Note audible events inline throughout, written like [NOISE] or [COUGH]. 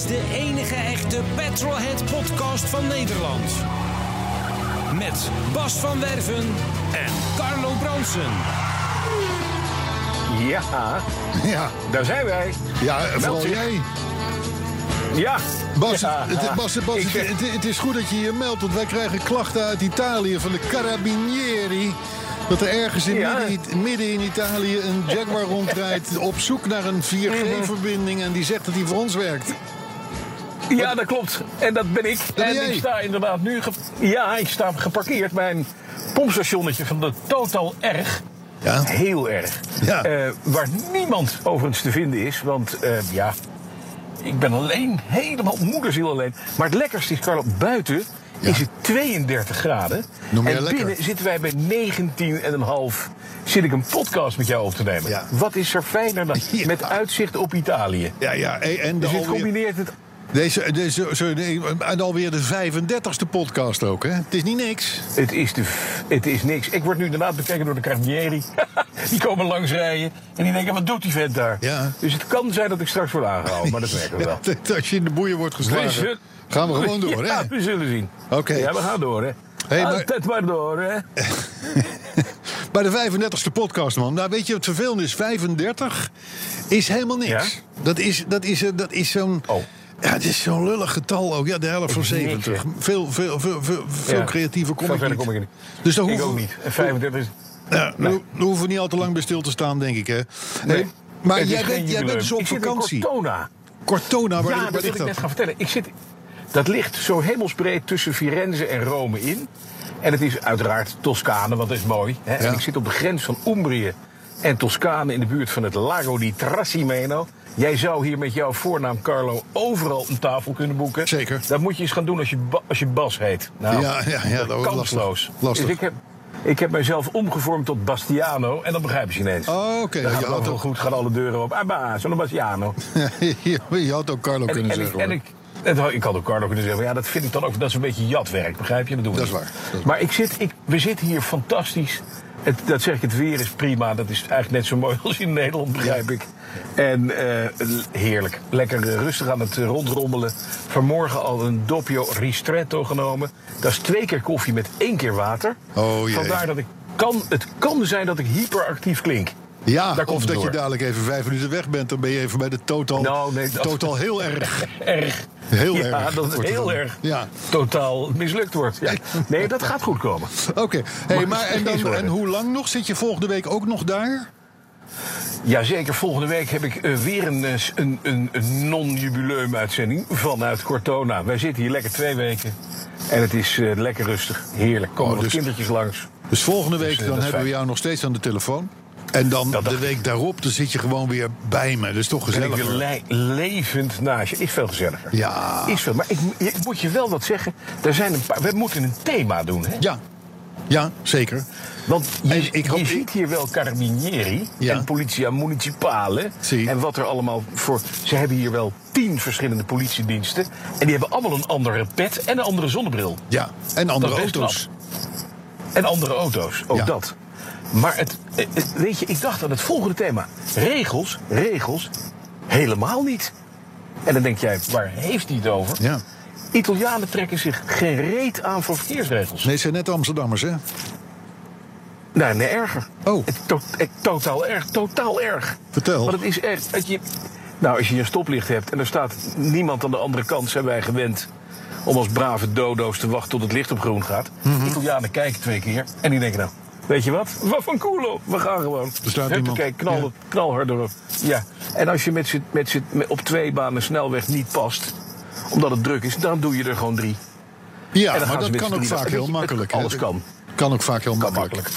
Is de enige echte Petrolhead podcast van Nederland. Met Bas van Werven en Carlo Bronsen. Ja, Ja, daar zijn wij. ja vooral zich. jij. Ja. Bas, Ja, het. Bas, Bas, Ik het, zeg- het- het is goed dat je je meldt, want wij krijgen klachten uit Italië van de Carabinieri. Dat er ergens in Ja. midden, midden in Italië een Jaguar rondrijdt op zoek naar een 4G-verbinding en die zegt dat die voor ons werkt. Ja, dat klopt. En dat ben ik. en ik sta inderdaad nu... Ja, ik sta geparkeerd bij een pompstationnetje van de Total Erg. Ja. Heel erg. Ja. Eh, waar niemand overigens te vinden is. Want eh, ja, ik ben alleen. Helemaal moederziel alleen. Maar het lekkerste is, Carlo, buiten is het 32 graden. En lekker. binnen zitten wij bij 19,5. Zit ik een podcast met jou op te nemen. Ja. Wat is er fijner dan [LAUGHS] met uitzicht op Italië? Ja, ja, en, Dus het alweer, combineert het. Deze, deze, sorry, en alweer de 35ste podcast ook, hè? Het is niet niks. Het is, de, het is niks. Ik word nu daarna bekeken door de Carabinieri. [LAUGHS] die komen langs rijden. En die denken, wat doet die vent daar? Ja. Dus het kan zijn dat ik straks word aangehouden. Maar dat merken we wel. [LAUGHS] Als je in de boeien wordt geslagen, gaan we gewoon [LAUGHS] door, Ja, hè? we zullen zien. Oké. Ja, we gaan door, hè. Hey, maar- Altijd maar door, hè. Bij de 35ste podcast, man. Nou, weet je wat vervelend is? 35 is helemaal niks. Ja? Dat is, dat is, eh, dat is zo'n... Oh. Ja, het is zo'n lullig getal ook. Ja, de helft van is niks, 70. hè? Veel, veel, veel, veel, veel Ja. creatiever kom ik niet. kom ik niet. Dus daar Ik hoeven, ook niet. En 35 is... Ja, daar daar hoeven we niet al te lang bij stil te staan, denk ik, hè? Nee. Maar jij bent, jij bent dus op ik zit in vakantie. Cortona. Cortona, waar, ja, waar dat ligt ik net dat? gaan vertellen. Ik zit, dat ligt zo hemelsbreed tussen Firenze en Rome in. En het is uiteraard Toscane, want dat is mooi. Hè? En ik zit op de grens van Umbrië en Toscane in de buurt van het Lago di Trasimeno. Jij zou hier met jouw voornaam Carlo overal een tafel kunnen boeken. Zeker. Dat moet je eens gaan doen als je, als je Bas heet. Nou, Ja, ja, ja, dat wordt kansloos. lastig. Lastig. Dus ik heb, ik heb mijzelf omgevormd tot Bastiano en dan begrijp je ineens. Oh, oké. Dan Je gaat het wel goed, gaan alle deuren op. Ah, bah, zo'n Bastiano. [LAUGHS] je had ook Carlo En, kunnen en, ik, zeggen. en ik, ik had ook Carlo kunnen zeggen, maar ja, dat vind ik dan ook, dat is een beetje jatwerk, begrijp je? Dat doen we Dat is waar, dat is maar ik zit, ik, we zitten hier fantastisch. Het, dat zeg ik, het weer is prima. Dat is eigenlijk net zo mooi als in Nederland, begrijp ik. En eh, heerlijk. Lekker eh, rustig aan het eh, rondrommelen. Vanmorgen al een doppio ristretto genomen. Dat is twee keer koffie met één keer water. Oh, jee. Vandaar dat ik kan, het kan zijn dat ik hyperactief klink. Ja, Daar of dat je dadelijk even vijf minuten weg bent. Dan ben je even bij de total, Nou, nee, dat- total heel erg. [LAUGHS] erg. Heel ja, erg. dat het heel erg Ja. totaal mislukt wordt. Ja. Nee, dat gaat goed komen. [LAUGHS] Oké, hey, maar en, dan, en hoe lang nog? Zit je volgende week ook nog daar? Jazeker, volgende week heb ik eh, weer een, eh, een, een, een non-jubileum uitzending vanuit Cortona. Wij zitten hier lekker twee weken. En het is eh, lekker rustig. Heerlijk. Komen Oh, dus- kindertjes langs. Dus volgende week eh, dan hebben we jou nog steeds aan de telefoon. En dan Dat de week daarop, dan zit je gewoon weer bij me. Dat is toch ik gezellig. le- levend naast je. Is veel gezelliger. Ja. Is veel. Maar ik, ik moet je wel wat zeggen. Er zijn een paar, we moeten een thema doen. Hè? Ja, ja zeker. Want je, En ik hoop- je ziet hier wel Carabinieri Ja. en Politia Municipale. Zie. En wat er allemaal voor. Ze hebben hier wel tien verschillende politiediensten. En die hebben allemaal een andere pet en een andere zonnebril. Ja, en andere auto's. En andere auto's, ook Ja. dat. Maar het, weet je, ik dacht aan het volgende thema. Regels, regels, helemaal niet. En dan denk jij, waar heeft hij het over? Ja. Italianen trekken zich geen reet aan voor verkeersregels. Nee, het zijn net Amsterdammers, hè? Nee, nee, erger. Oh. Het, to- het, totaal erg, totaal erg. Vertel. Want het is echt, dat je, nou, als je een stoplicht hebt en er staat niemand aan de andere kant, zijn wij gewend om als brave dodo's te wachten tot het licht op groen gaat. Mhm. Italianen kijken twee keer en die denken nou, weet je wat? Wat van culo, we gaan gewoon. Er staat iemand. Kijk, knal, Ja. knal harder op. Ja, en als je met z'n, met z'n, op twee banen snelweg niet past, omdat het druk is, dan doe je er gewoon drie. Ja, maar dat kan ook vaak heel makkelijk. alles kan. Kan ook vaak heel makkelijk.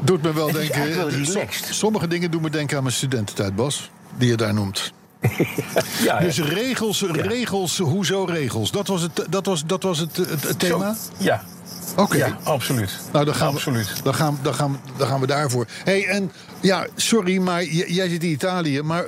doet me wel [LAUGHS] denken. wel relaxed. sommige dingen doen me denken aan mijn studententijd, Bas. Die je daar noemt. [LAUGHS] Ja, Dus regels, regels, hoezo regels? Dat was het, dat was, dat was het, het, het thema? Zo, Ja, Oké. ja, absoluut. Nou, dan gaan, absoluut. We, dan, gaan, dan, gaan, dan gaan we daarvoor. hey, en ja, sorry, maar j- jij zit in Italië. Maar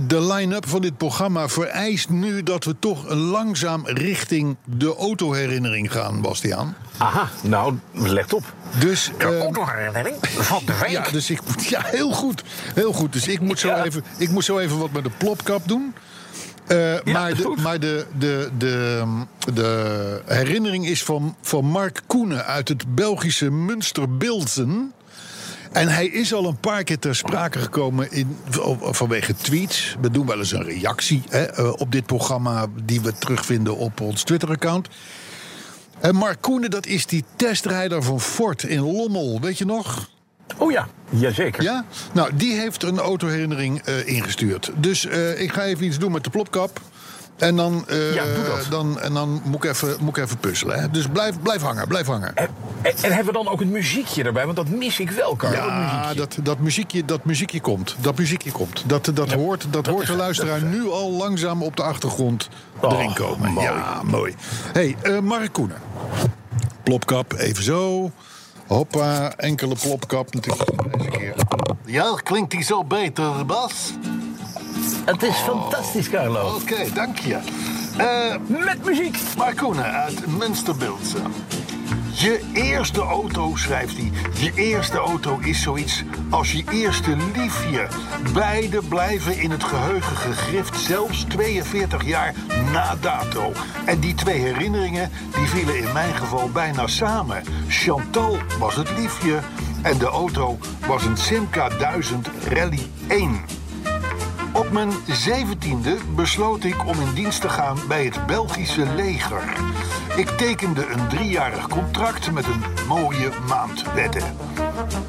de line-up van dit programma vereist nu dat we toch langzaam richting de autoherinnering gaan, Bastiaan. Aha, nou, let op. Dus, De eh, autoherinnering van de week. ja, dus ik, [LAUGHS] ja, heel goed. Heel goed. Dus ik moet zo, Ja. even, ik moet zo even wat met de plopkap doen. Eh, maar de, maar de, de, de, de herinnering is van, van Mark Koenen uit het Belgische Münster-Bilzen. En hij is al een paar keer ter sprake gekomen in, vanwege tweets. We doen wel eens een reactie hè, eh, op dit programma... die we terugvinden op ons Twitter-account. En Mark Koenen, dat is die testrijder van Ford in Lommel. Weet je nog? Oh ja, jazeker. Ja? Nou, die heeft een autoherinnering eh, ingestuurd. Dus eh, ik ga even iets doen met de plopkap. En dan, Ja, dat. dan, en dan moet, ik even, moet ik even puzzelen. Hè? Dus blijf, blijf hangen, blijf hangen. En, en, en hebben we dan ook het muziekje erbij? Want dat mis ik wel, Carlo. dat Ja, muziekje. dat, dat, muziekje, dat muziekje komt. Dat muziekje komt. Dat, dat hoort, dat hoort de luisteraar nu al langzaam op de achtergrond Oh, erin komen. mooi. Ja, mooi. hey, eh Mark Koenen. Plopkap, even zo. Hoppa, enkele plopkap natuurlijk deze keer. Ja, klinkt die zo beter, Bas? Het is fantastisch, Carlo. Oké, dank je. Eh Met muziek. Marcone uit Münsterbeeldse. Je eerste auto, schrijft hij. Je eerste auto is zoiets als je eerste liefje. Beide blijven in het geheugen gegrift, zelfs 42 jaar na dato. En die twee herinneringen die vielen in mijn geval bijna samen. Chantal was het liefje en de auto was een Simca 1000 Rally 1. Op mijn zeventiende besloot ik om in dienst te gaan bij het Belgische leger. Ik tekende een driejarig contract met een mooie maandwetten.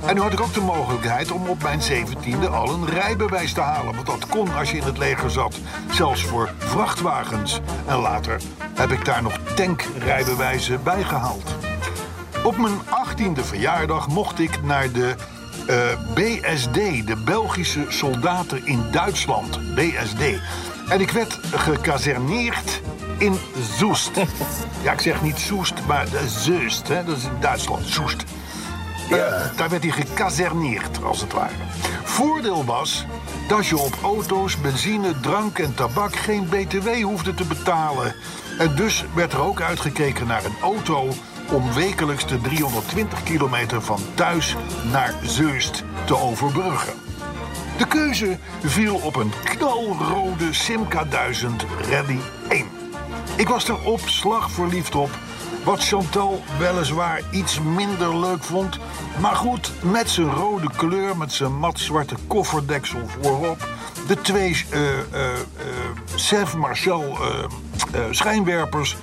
En nu had ik ook de mogelijkheid om op mijn zeventiende al een rijbewijs te halen. Want dat kon als je in het leger zat, zelfs voor vrachtwagens. En later heb ik daar nog tankrijbewijzen bijgehaald. Op mijn 18e verjaardag mocht ik naar de eh, BSD, de Belgische soldaten in Duitsland. BSD. En ik werd gekazerneerd in Zoest. Ja, ik zeg niet Soest, maar Zeust. Hè? Dat is in Duitsland, Soest. Eh, daar werd hij gekazerneerd, als het ware. Voordeel was dat je op auto's, benzine, drank en tabak geen btw hoefde te betalen. En dus werd er ook uitgekeken naar een auto om wekelijks de 320 kilometer van thuis naar Zeust te overbruggen. De keuze viel op een knalrode Simca 1000 Rally 1. Ik was er op slag verliefd op. Wat Chantal weliswaar iets minder leuk vond. Maar goed, met zijn rode kleur, met zijn matzwarte kofferdeksel voorop. De twee Sèvres Marshall eh, eh, schijnwerpers.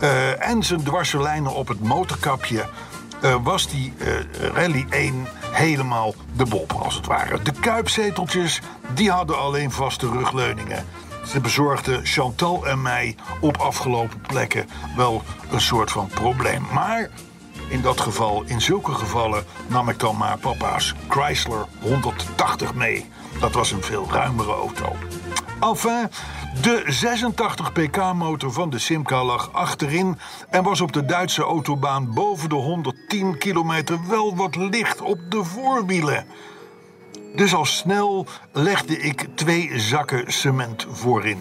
Eh, en zijn dwarse lijnen op het motorkapje. eh, was die eh, Rally 1 helemaal de bob, als het ware. De kuipzeteltjes, die hadden alleen vaste rugleuningen. Ze bezorgden Chantal en mij op afgelopen plekken wel een soort van probleem. Maar in dat geval, in zulke gevallen, nam ik dan maar papa's Chrysler 180 mee. Dat was een veel ruimere auto. Enfin, de 86 pk-motor van de Simca lag achterin en was op de Duitse autobaan boven de 110 kilometer wel wat licht op de voorwielen. Dus al snel legde ik twee zakken cement voorin.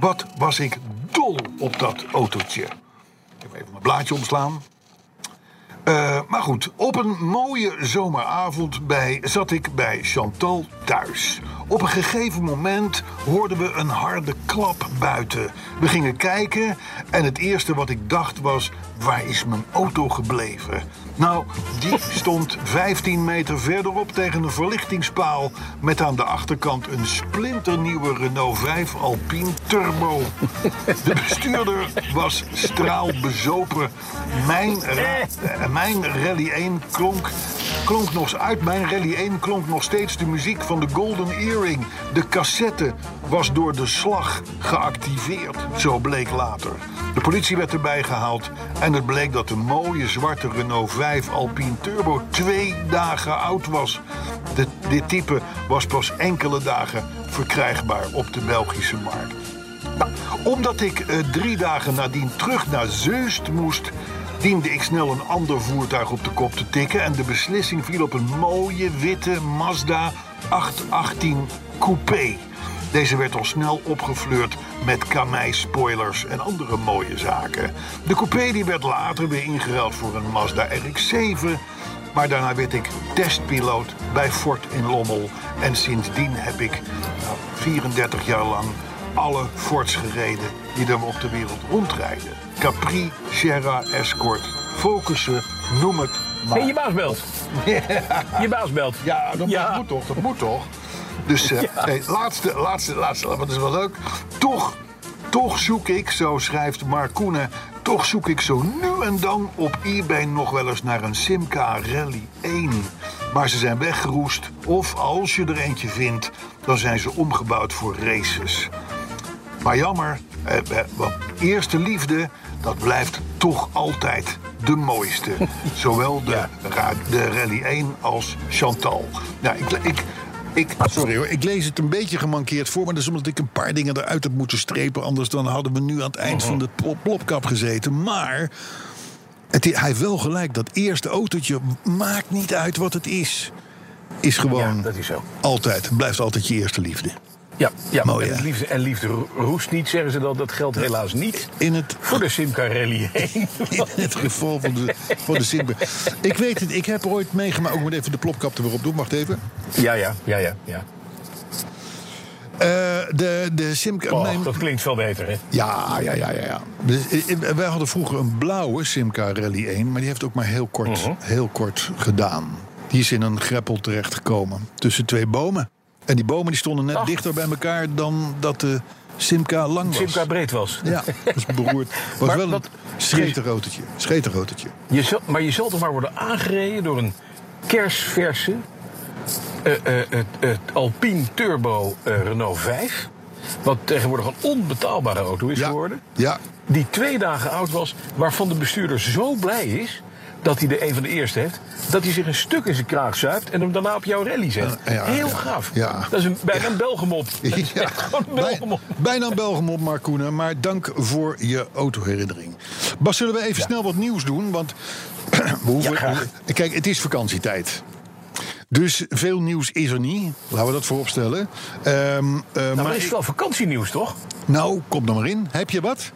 Wat was ik dol op dat autootje. Even mijn blaadje omslaan. Eh, maar goed, op een mooie zomeravond bij, zat ik bij Chantal thuis. Op een gegeven moment hoorden we een harde klap buiten. We gingen kijken en het eerste wat ik dacht was... waar is mijn auto gebleven? Nou, die stond 15 meter verderop tegen een verlichtingspaal... met aan de achterkant een splinternieuwe Renault 5 Alpine Turbo. De bestuurder was straalbezopen. Mijn, eh, mijn Rally 1 klonk, klonk nog uit mijn Rally 1 klonk nog steeds de muziek van de Golden De cassette was door de slag geactiveerd, zo bleek later. De politie werd erbij gehaald en het bleek dat de mooie zwarte Renault 5 Alpine Turbo twee dagen oud was. Dit type was pas enkele dagen verkrijgbaar op de Belgische markt. Nou, omdat ik eh, drie dagen nadien terug naar Zeust moest, diende ik snel een ander voertuig op de kop te tikken. En de beslissing viel op een mooie witte Mazda 818 Coupé. Deze werd al snel opgefleurd met kamei-spoilers en andere mooie zaken. De coupé die werd later weer ingeruild voor een Mazda RX-7. Maar daarna werd ik testpiloot bij Ford in Lommel. En sindsdien heb ik nou, 34 jaar lang alle Fords gereden die er op de wereld rondrijden. Capri, Sierra, Escort, Focussen, noem het maar. Je baas belt. Je baas belt. Ja, dat, Ja. dat moet toch, dat moet toch. Dus hey, laatste, laatste, laatste, wat is wel leuk. Toch, toch zoek ik, zo schrijft Mark Koenen... toch zoek ik zo nu en dan op eBay nog wel eens naar een Simca Rally 1. Maar ze zijn weggeroest, of als je er eentje vindt... dan zijn ze omgebouwd voor races. Maar jammer, eh, eh, eerste liefde, dat blijft toch altijd de mooiste. [LAUGHS] Zowel de, ra- de Rally 1 als Chantal. Nou, ik, ik, ik, Sorry hoor, ik lees het een beetje gemankeerd voor, maar dat is omdat ik een paar dingen eruit heb moeten strepen. Anders dan hadden we nu aan het eind van de plop- plopkap gezeten. Maar het, hij heeft wel gelijk, dat eerste autootje maakt niet uit wat het is. Is gewoon Ja, dat is zo. altijd, blijft altijd je eerste liefde. Ja, ja Mooi, en, liefde, en liefde ro- roest niet, zeggen ze dan. Dat geldt helaas niet In het, voor de Simca Rally 1. [LAUGHS] in het geval van de, van de Simba. Ik weet het, ik heb ooit meegemaakt. Ook moet even de plopkap er weer op doen, wacht even. ja, ja, ja, ja. ja. Eh, de, de Simca. Oh, mijn- dat klinkt veel beter, hè? Ja, ja, ja, ja. ja. Dus, eh, eh, wij hadden vroeger een blauwe Simca Rally 1, maar die heeft ook maar heel kort, Mhm. heel kort gedaan. Die is in een greppel terechtgekomen tussen twee bomen. En die bomen die stonden net Ach. dichter bij elkaar dan dat de Simca lang was. Simca breed was. Ja, dat is beroerd. [LAUGHS] Was Maar wel een. Scheterautootje. Je zal, maar je zal toch maar worden aangereden door een kersverse eh, eh, Alpine Turbo eh, Renault 5. Wat tegenwoordig een onbetaalbare auto is Ja, geworden. ja. Die twee dagen oud was, waarvan de bestuurder zo blij is dat hij er een van de eerste heeft, dat hij zich een stuk in zijn kraag zuipt en hem daarna op jouw rally zet. Ja, ja, Heel gaaf. Ja. Dat is een, bijna een Belgemop. [LAUGHS] Ja, Belgemop. bijna een Belgem op, Mark Koenen. Maar dank voor je autoherinnering. Bas, zullen we even snel wat nieuws doen? Want [CLEARS THROAT] we hoeven, kijk, het is vakantietijd. Dus veel nieuws is er niet. Laten we dat voorop stellen. Ehm, eh, Nou, maar maar is wel vakantienieuws, toch? nou, kom dan maar in. Heb je wat?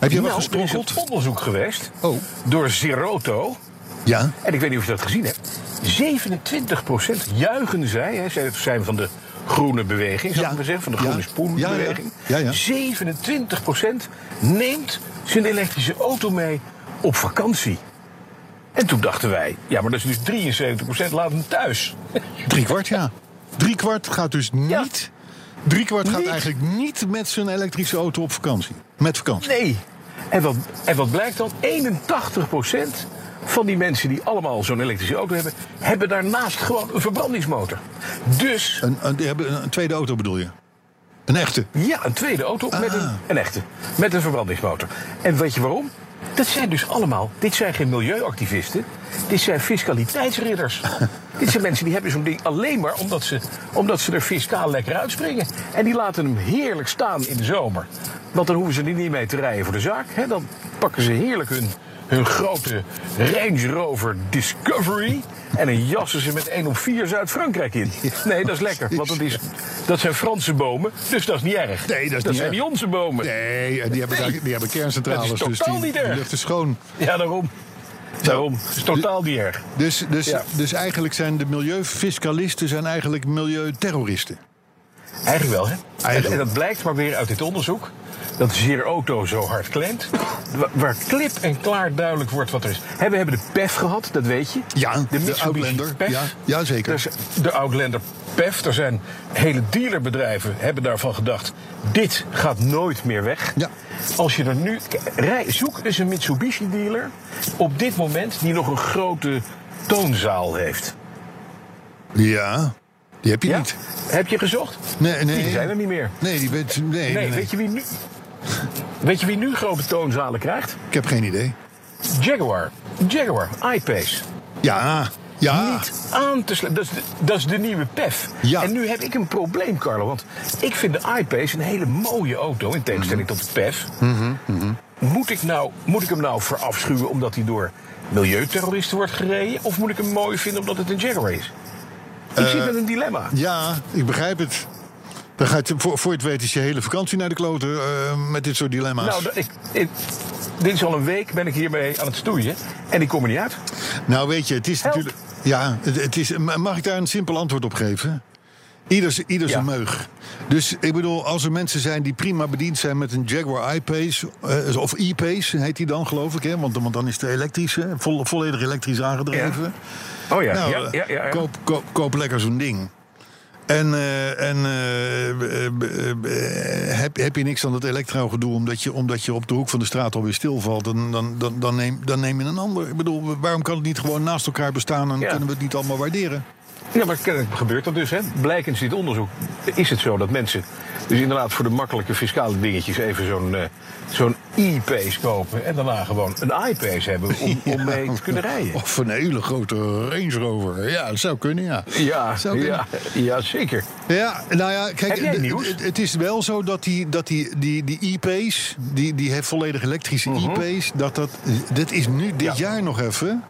Heb je wat nou, is gesprokkeld? een onderzoek geweest Oh, door Zeroto. ja. En ik weet niet of je dat gezien hebt. 27% juichen zij, hè, zij zijn van de groene beweging, zou Ja. ik maar zeggen, van de groene. Ja, ja. Ja, ja. 27% neemt zijn elektrische auto mee op vakantie. En toen dachten wij, ja, maar dat is dus 73% laat hem thuis. Drie kwart, ja. Drie kwart gaat dus niet... Drie kwart gaat eigenlijk niet met zijn elektrische auto op vakantie. Met vakantie. Nee. En wat, en wat blijkt dan? 81% van die mensen die allemaal zo'n elektrische auto hebben, hebben daarnaast gewoon een verbrandingsmotor. Dus Een, een, die hebben een, tweede auto bedoel je? Een echte? Ja, een tweede auto met Ah. een, een echte. Met een verbrandingsmotor. En weet je waarom? Dat zijn dus allemaal, dit zijn geen milieuactivisten. Dit zijn fiscaliteitsridders. [LAUGHS] dit zijn mensen die hebben zo'n ding alleen maar omdat ze, omdat ze er fiscaal lekker uitspringen. En die laten hem heerlijk staan in de zomer. Want dan hoeven ze er niet mee te rijden voor de zaak. Hè? Dan pakken ze heerlijk hun, hun grote Range Rover Discovery. En dan jassen ze met 1 op 4 Zuid-Frankrijk in. Nee, dat is lekker. Want dat, is, dat zijn Franse bomen. Dus dat is niet erg. Nee, dat is niet zijn erg. niet onze bomen. Nee, die hebben, daar- die hebben kerncentrales. Dat is dus totaal die, niet erg. lucht is schoon. Ja, daarom. Daarom. Het is totaal niet erg. Dus, dus, Ja. dus eigenlijk zijn de milieufiscalisten zijn eigenlijk milieuterroristen. Eigenlijk wel, hè? Eigenlijk. En, dat blijkt maar weer uit dit onderzoek. Dat Zeer Auto zo hard claimt. Wa- Waar klip en klaar duidelijk wordt wat er is. We hebben de PEF gehad, dat weet je. Ja, de Mitsubishi Outlander. PEF. Ja, ja, zeker. Er is De Outlander PEF. Er zijn hele dealerbedrijven hebben daarvan gedacht... dit gaat nooit meer weg. Ja. Als je er nu... Rij, zoek eens een Mitsubishi-dealer op dit moment... die nog een grote toonzaal heeft. Ja, die heb je Ja? niet. Heb je gezocht? Nee, nee. Die zijn er niet meer. Nee, die weet, nee, nee, Nee, nee. weet je wie nu... Weet je wie nu grote toonzalen krijgt? Ik heb geen idee. Jaguar. Jaguar, I-Pace. Ja, ja. Niet aan te sluiten. Dat, is de- dat is de nieuwe PEF. Ja. En nu heb ik een probleem, Carlo. Want ik vind de I-Pace een hele mooie auto. In tegenstelling tot de PEF. Moet, ik nou, moet ik hem nou verafschuwen omdat hij door milieuterroristen wordt gereden? Of moet ik hem mooi vinden omdat het een Jaguar is? Ik zit met een dilemma. Ja, ik begrijp het. Dan gaat je, voor, voor je het weet is je hele vakantie naar de kloten eh, met dit soort dilemma's. Nou, ik, ik, dit is al een week ben ik hiermee aan het stoeien. En ik kom er niet uit. Nou, weet je, het is Help. natuurlijk. Ja, het, is, mag ik daar een simpel antwoord op geven? Ieder, zijn Ja. meug. Dus ik bedoel, als er mensen zijn die prima bediend zijn met een Jaguar I-Pace, eh, of E-Pace heet die dan, geloof ik, hè? Want, want dan is het elektrisch, hè? Vol, volledig elektrisch aangedreven. Oh ja, Nou, ja, ja, ja, ja. Koop, koop, koop lekker zo'n ding. En, eh, en eh, eh, heb, heb je niks aan dat elektrogedoe omdat je, omdat je op de hoek van de straat alweer stilvalt, dan, dan, dan, dan, neem, dan neem je een ander. Ik bedoel, waarom kan het niet gewoon naast elkaar bestaan en Ja. kunnen we het niet allemaal waarderen? Ja, maar kennelijk gebeurt dat dus. Hè. Blijkens dit onderzoek is het zo dat mensen dus inderdaad voor de makkelijke fiscale dingetjes even zo'n eh, zo'n e-pace kopen. En daarna gewoon een i-pace hebben om, [LAUGHS] om mee te kunnen rijden. Of een hele grote Range Rover. Ja, dat zou kunnen, ja. Ja, Zou kunnen. ja, ja, zeker. Ja, nou ja, kijk? Het, het is wel zo dat die, dat die, die, die e-pace, die, die volledig elektrische e-pace, dat dat, dit is nu dit Mhm. Ja. jaar nog even.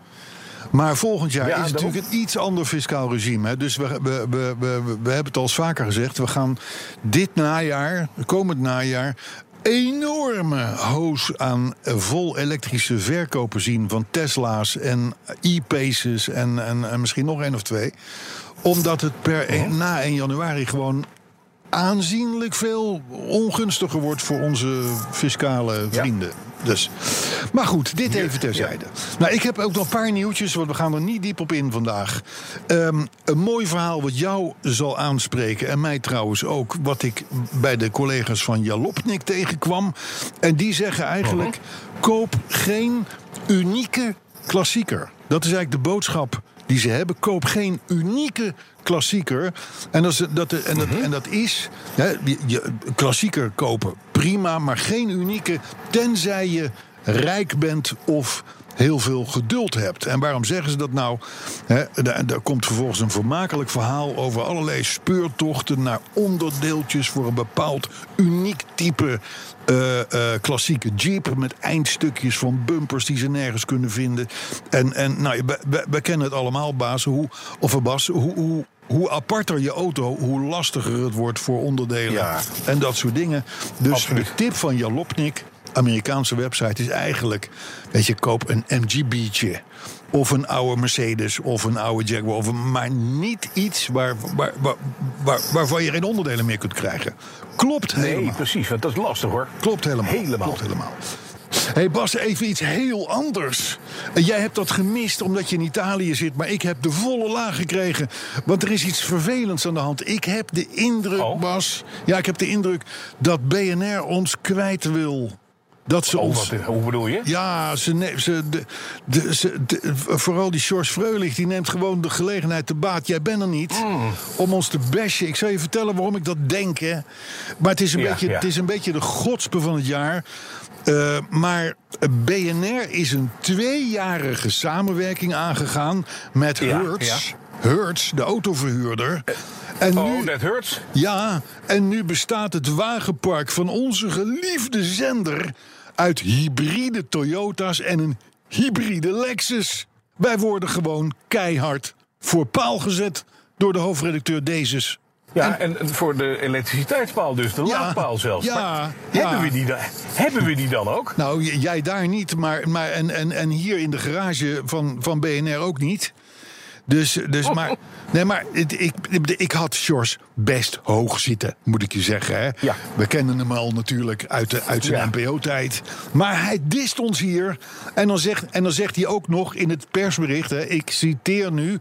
Maar volgend jaar Ja, is het daarom. natuurlijk een iets ander fiscaal regime. Hè. Dus we, we, we, we, we hebben het al eens vaker gezegd. We gaan dit najaar, komend najaar, enorme hoos aan vol elektrische verkopen zien van Tesla's en e-paces en, en, en misschien nog één of twee. Omdat het per Mhm. een- na 1 januari gewoon aanzienlijk veel ongunstiger wordt voor onze fiscale vrienden. Dus. Maar goed, dit even terzijde. Nou, ik heb ook nog een paar nieuwtjes, want we gaan er niet diep op in vandaag. Ehm, een mooi verhaal wat jou zal aanspreken, en mij trouwens ook, wat ik bij de collega's van Jalopnik tegenkwam. En die zeggen eigenlijk: koop geen unieke klassieker. Dat is eigenlijk de boodschap die ze hebben. Koop geen unieke klassieker. En dat is, dat, en dat, en dat is hè, je, klassieker kopen, prima, maar geen unieke, tenzij je rijk bent of heel veel geduld hebt. En waarom zeggen ze dat nou? Hè, daar, daar komt vervolgens een vermakelijk verhaal over allerlei speurtochten naar onderdeeltjes voor een bepaald uniek type eh, eh, klassieke Jeep met eindstukjes van bumpers die ze nergens kunnen vinden. En, en nou, we, we, kennen het allemaal, Bas, hoe, of Bas, hoe, hoe, hoe aparter je auto, hoe lastiger het wordt voor onderdelen Ja. en dat soort dingen. Dus Absoluut. de tip van Jalopnik, Amerikaanse website, is eigenlijk: weet je, koop een MGB'tje. Of een oude Mercedes of een oude Jaguar. Of een, maar niet iets waar, waar, waar, waar- waarvan je geen onderdelen meer kunt krijgen. Klopt Nee, helemaal. precies, want dat is lastig hoor. Klopt helemaal. Helemaal. Klopt helemaal. hey Bas, even iets heel anders. En Jij hebt dat gemist omdat je in Italië zit, maar ik heb de volle laag gekregen. Want er is iets vervelends aan de hand. Ik heb de indruk, Oh? Bas. Ja, ik heb de indruk dat BNR ons kwijt wil. Dat ze Oh, ons. wat, hoe bedoel je? Ja, ze, ne- ze, de, de, ze, de- vooral die George Freulich, die neemt gewoon de gelegenheid te baat. Jij bent er niet. Mm. Om ons te bashen. Ik zal je vertellen waarom ik dat denk. Hè. Maar het is een, Ja, beetje, ja. het is een beetje de godspe van het jaar. Eh, maar BNR is een tweejarige samenwerking aangegaan met Ja, Hertz. Hertz, de autoverhuurder. En Oh, nu, hurts. ja, en nu bestaat het wagenpark van onze geliefde zender uit hybride Toyota's en een hybride Lexus. Wij worden gewoon keihard voor paal gezet door de hoofdredacteur Dezes. Ja, en, en voor de elektriciteitspaal dus, de Ja, laadpaal zelfs. ja, Maar ja. Hebben, we die dan, hebben we die dan ook? Nou, jij daar niet, maar, maar en, en, en hier in de garage van, van BNR ook niet. Dus, dus maar, nee, maar het- ik, ik, ik had Sjors best hoog zitten, moet ik je zeggen. Hè? Ja. We kennen hem al natuurlijk uit, de, uit zijn. NPO-tijd. Maar hij dist ons hier. En dan, zegt, en dan zegt hij ook nog in het persbericht, hè, ik citeer nu...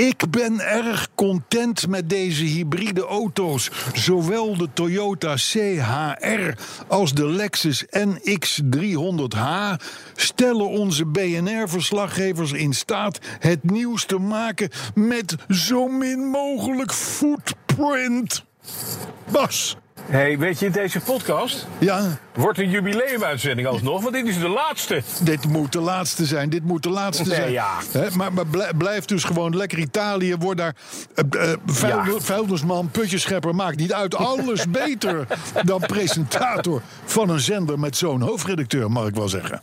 Ik ben erg content met deze hybride auto's. Zowel de Toyota CHR als de Lexus NX300H stellen onze BNR-verslaggevers in staat het nieuws te maken met zo min mogelijk footprint. Bas. Hey, weet je, deze podcast Ja, wordt een jubileumuitzending alsnog, want dit is de laatste. dit moet de laatste zijn. Dit moet de laatste Nee, zijn. ja. Maar maar blij- blijf dus gewoon lekker Italië. Word daar Ja. vuilnisman, putjeschepper. Maakt niet uit. Alles [LAUGHS] beter dan presentator van een zender met zo'n hoofdredacteur, mag ik wel zeggen.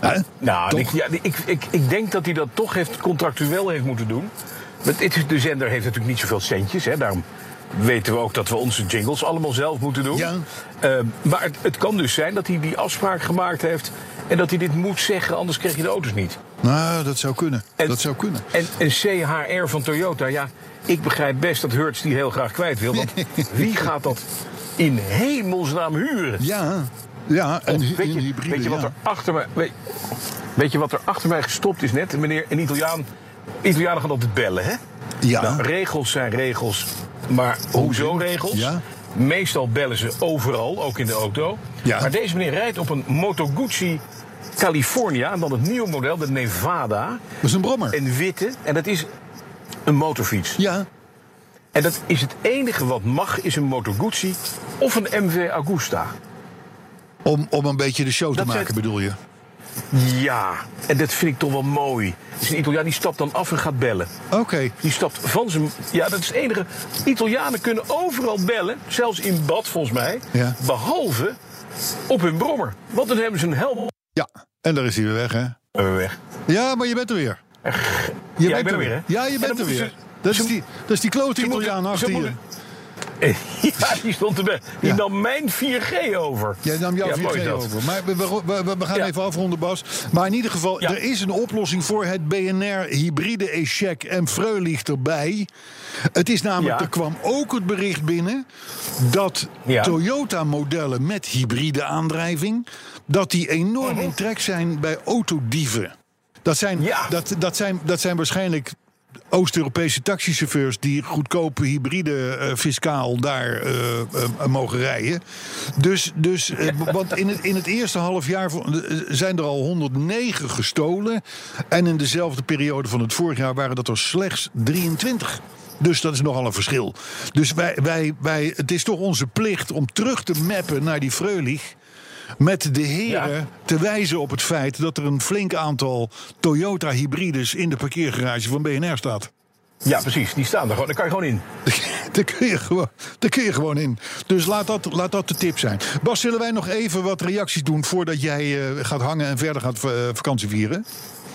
Hè? Nou, ik, ja, ik, ik, ik denk dat hij dat toch heeft, contractueel heeft moeten doen. Het de zender heeft natuurlijk niet zoveel centjes. Hè, daarom weten we ook dat we onze jingles allemaal zelf moeten doen. Ja. Eh, maar het, het kan dus zijn dat hij die afspraak gemaakt heeft... en dat hij dit moet zeggen, anders krijg je de auto's niet. Nou, dat zou kunnen. En- dat zou kunnen. En een CHR van Toyota, ja, ik begrijp best dat Hertz die heel graag kwijt wil. Want [LAUGHS] wie gaat dat in hemelsnaam huren? Ja, ja en weet, je, hybride, weet je wat ja. er achter mij... Weet, weet je wat er achter mij gestopt is net? Meneer, een Italiaan... Italianen gaan altijd bellen, hè? Ja. Nou, regels zijn regels, maar hoezo regels? Ja. Meestal bellen ze overal, ook in de auto. Ja. Maar deze meneer rijdt op een Moto Guzzi California... en dan het nieuwe model, de Nevada. Dat is een brommer. Een witte, en dat is een motorfiets. Ja, En dat is het enige wat mag, is een Moto Guzzi of een MV Agusta. om, om een beetje de show te maken, bedoel je? Ja, en dat vind ik toch wel mooi. Dus een Italiaan die stapt dan af en gaat bellen. Oké. Die stapt van zijn... Ja, dat is het enige. Italianen kunnen overal bellen, zelfs in bad volgens mij. Ja. Behalve op hun brommer. Want dan hebben ze een helm Ja, en daar is hij weer weg, hè? weg. Ja, maar je bent er weer. Je Ja, ik ben er weer, hè? Ja, je En bent er weer. moeten Dat is die, dat is die klote Italiaan ze achter je. [LAUGHS] Ja, die stond erbij. Die Ja. nam mijn 4G over. Jij nam jouw Ja, mooi 4G is dat. over. Maar we, we, we- we gaan even afronden, Bas. Maar in ieder geval, er is een oplossing voor het BNR hybride echec en Freulich erbij. Het is namelijk, er kwam ook het bericht binnen dat. Toyota-modellen met hybride aandrijving, dat die enorm in trek zijn bij autodieven. Dat zijn. Ja. dat, dat zijn, dat zijn waarschijnlijk Oost-Europese taxichauffeurs die goedkope hybride eh, fiscaal daar eh, eh, mogen rijden. Dus, dus [LAUGHS] want in het, in het eerste half jaar zijn er al 109 gestolen. En in dezelfde periode van het vorig jaar waren dat er slechts 23. Dus dat is nogal een verschil. Dus wij, wij, wij, het is toch onze plicht om terug te mappen naar die Freulich. Met de heren Ja. te wijzen op het feit dat er een flink aantal Toyota hybrides in de parkeergarage van BNR staat. Ja, precies. Die staan er gewoon. Daar kan je gewoon in. [LAUGHS] Daar kun je gewoon, daar kun je gewoon in. Dus laat dat, laat dat de tip zijn. Bas, zullen wij nog even wat reacties doen voordat jij eh, gaat hangen en verder gaat eh, vakantie vieren?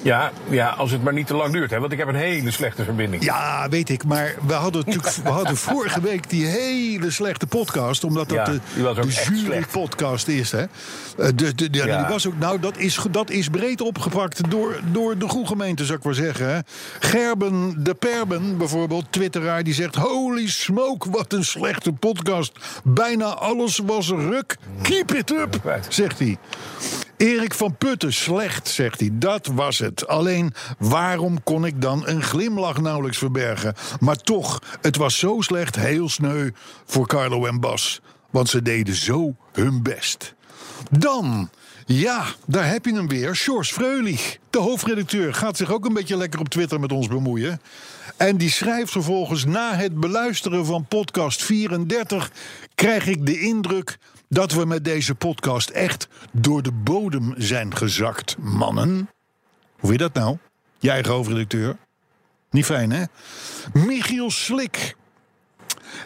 Ja, ja, als het maar niet te lang duurt. Hè, want ik heb een hele slechte verbinding. Ja, weet ik. Maar we hadden natuurlijk we hadden vorige week die hele slechte podcast. Omdat dat Ja, de, de jury-podcast is. Hè? Eh, De, de, de- Ja. die was ook, nou, dat is, dat is breed opgepakt door, door de goede gemeente, zou ik maar zeggen. Hè? Gerben de Perben, bijvoorbeeld, twitteraar, die zegt... Holy smoke, wat een slechte podcast. Bijna alles was ruk. Keep it up, zegt hij. Erik van Putten, slecht, zegt hij. Dat was het. Alleen, waarom kon ik dan een glimlach nauwelijks verbergen? Maar toch, het was zo slecht, heel sneu voor Carlo en Bas. Want ze deden zo hun best. Dan, ja, daar heb je hem weer. Sjors Freulich, de hoofdredacteur, gaat zich ook een beetje lekker op Twitter met ons bemoeien. En die schrijft vervolgens: Na het beluisteren van podcast 34 krijg ik de indruk dat we met deze podcast echt door de bodem zijn gezakt, mannen. Hoe je dat nou? Eigen hoofdredacteur. Niet fijn, hè? Michiel Slik.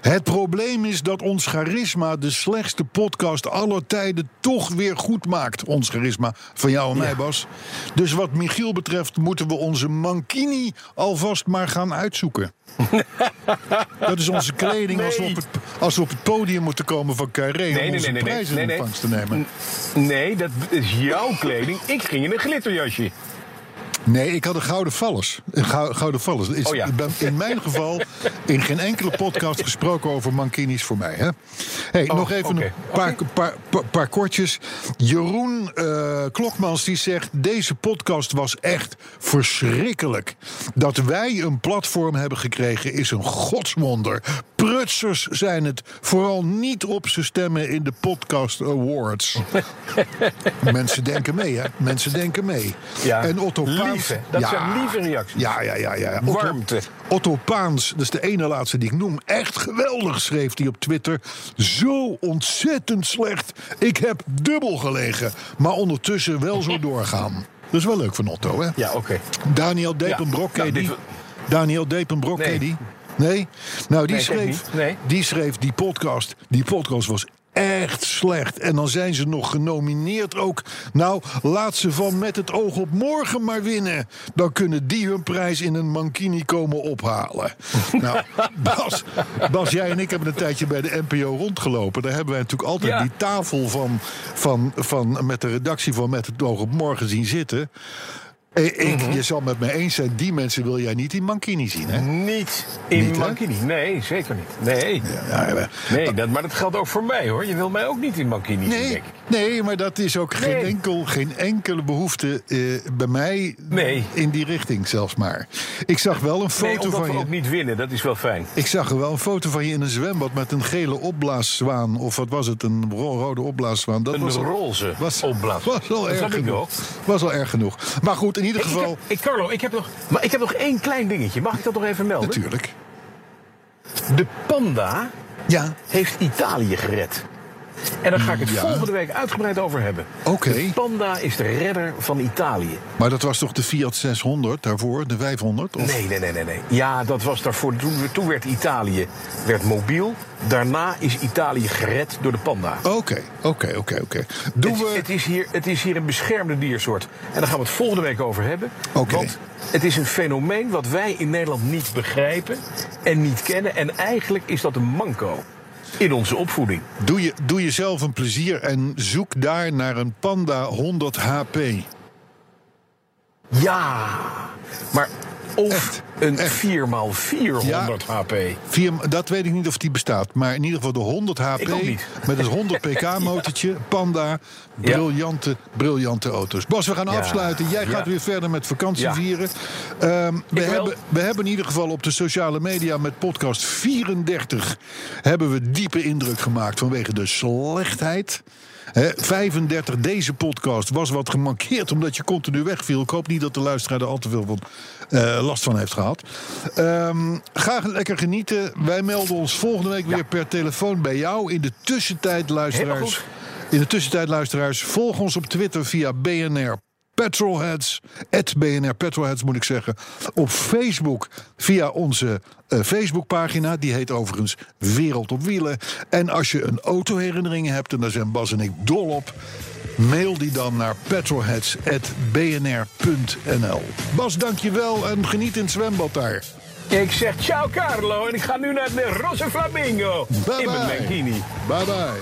Het probleem is dat ons charisma de slechtste podcast aller tijden toch weer goed maakt. Ons charisma van jou en mij, Bas. Dus wat Michiel betreft moeten we onze Mankini alvast maar gaan uitzoeken. [LAUGHS] dat is onze kleding als, we op het, als we op het podium moeten komen van Carré... om nee, onze nee, nee, prijs in nee, nee. ontvangst te nemen. Nee, dat is jouw kleding. Ik ging in een glitterjasje. Nee, ik had een gouden vallers. Een gou- gouden vallers. Is Oh ja. In mijn geval in geen enkele podcast gesproken over mankinis voor mij. Hè? Hey, nog even een paar, paar, paar, paar kortjes. Jeroen eh, Klokmans die zegt... deze podcast was echt verschrikkelijk. Dat wij een platform hebben gekregen is een godswonder. Prutsers zijn het. Vooral niet op ze stemmen in de Podcast Awards. [LAUGHS] Mensen denken mee, hè? Mensen denken mee. Ja. En Otto Dat zijn lieve reacties. Ja, ja, ja. ja. Otto, Warmte. Otto Paans, dat is de ene laatste die ik noem. Echt geweldig, schreef hij op Twitter. Zo ontzettend slecht. Ik heb dubbel gelegen. Maar ondertussen wel zo doorgaan. Dat is wel leuk van Otto, hè? Ja, oké. Daniel Depenbrok, Ja, je nou, die? dit- Daniel Depenbrok, Nee. die? Nee? Nou, die, Nee, schreef. Nee. die schreef die podcast. Die podcast was echt slecht. En dan zijn ze nog genomineerd ook. Nou, laat ze van met het oog op morgen maar winnen. Dan kunnen die hun prijs in een mankini komen ophalen. [LAUGHS] nou, Bas, Bas, jij en ik hebben een tijdje bij de NPO rondgelopen. Daar hebben wij natuurlijk altijd Ja. die tafel van, van, van met de redactie van Met het oog op morgen zien zitten. Ik, Mhm. Je zal met me eens zijn, die mensen wil jij niet in Mankini zien, hè? Niet in Niet, hè? Mankini. Nee, zeker niet. Nee. Ja, ja, Nee, dat, maar dat geldt ook voor mij hoor. Je wil mij ook niet in Mankini zien, Nee, denk ik. nee, maar dat is ook geen, Nee. enkel, geen enkele behoefte eh, bij mij Nee. in die richting zelfs maar. Ik zag wel een Nee, foto omdat van we je. ook niet winnen. Dat is wel fijn. Ik zag er wel een foto van je in een zwembad met een gele opblaaszwaan. Of wat was het? Een ro- rode opblaaszwaan. Dat Een was al- roze was, opblaas. Was al Dat erg genoeg. Was al erg genoeg. Maar goed, ieder Ik geval. heb, ik, Carlo, ik heb, nog, maar ik heb nog één klein dingetje. Mag ik dat nog even melden? Natuurlijk. De panda Ja, heeft Italië gered. En daar ga ik het Ja. volgende week uitgebreid over hebben. Oké. De panda is de redder van Italië. maar dat was toch de Fiat 600 daarvoor, de 500? Of? Nee, nee, nee, nee, nee. Ja, dat was daarvoor. Toen, toen werd Italië werd mobiel. Daarna is Italië gered door de panda. Oké, oké, oké, oké. Het, is hier, het is hier een beschermde diersoort. En daar gaan we het volgende week over hebben. Oké. Want het is een fenomeen wat wij in Nederland niet begrijpen en niet kennen. En eigenlijk is dat een manco in onze opvoeding. Doe, je, doe jezelf een plezier en zoek daar naar een Panda 100 HP. Ja, maar of Echt, een echt. 4x400 HP. Vier, dat weet ik niet of die bestaat. Maar in ieder geval de 100 HP. Ik ook niet. Met een 100 pk [LAUGHS] motortje. Panda. Briljante, briljante auto's. Bas, we gaan Ja, afsluiten. Jij ja. gaat weer verder met vakantie Ja. vieren. Ehm, we, hebben, we hebben in ieder geval op de sociale media met podcast 34... hebben we diepe indruk gemaakt vanwege de slechtheid... Hè, 35, deze podcast was wat gemankeerd omdat je continu wegviel. Ik hoop niet dat de luisteraar er al te veel van, eh, last van heeft gehad. Ehm, ga lekker genieten. Wij melden ons volgende week weer per telefoon bij jou. In de tussentijd, luisteraars. In de tussentijd, luisteraars, volg ons op Twitter via BNR Petrolheads. Het BNR Petrolheads moet ik zeggen. Op Facebook via onze eh, Facebookpagina. Die heet overigens Wereld op Wielen. En als je een autoherinnering hebt, en daar zijn Bas en ik dol op. Mail die dan naar petrolheads.bnr.nl. Bas, dankjewel en geniet in het zwembad daar. Ik zeg ciao Carlo en ik ga nu naar de Rosse Flamingo. Bye in mijn bye. Mankini. Bye bye.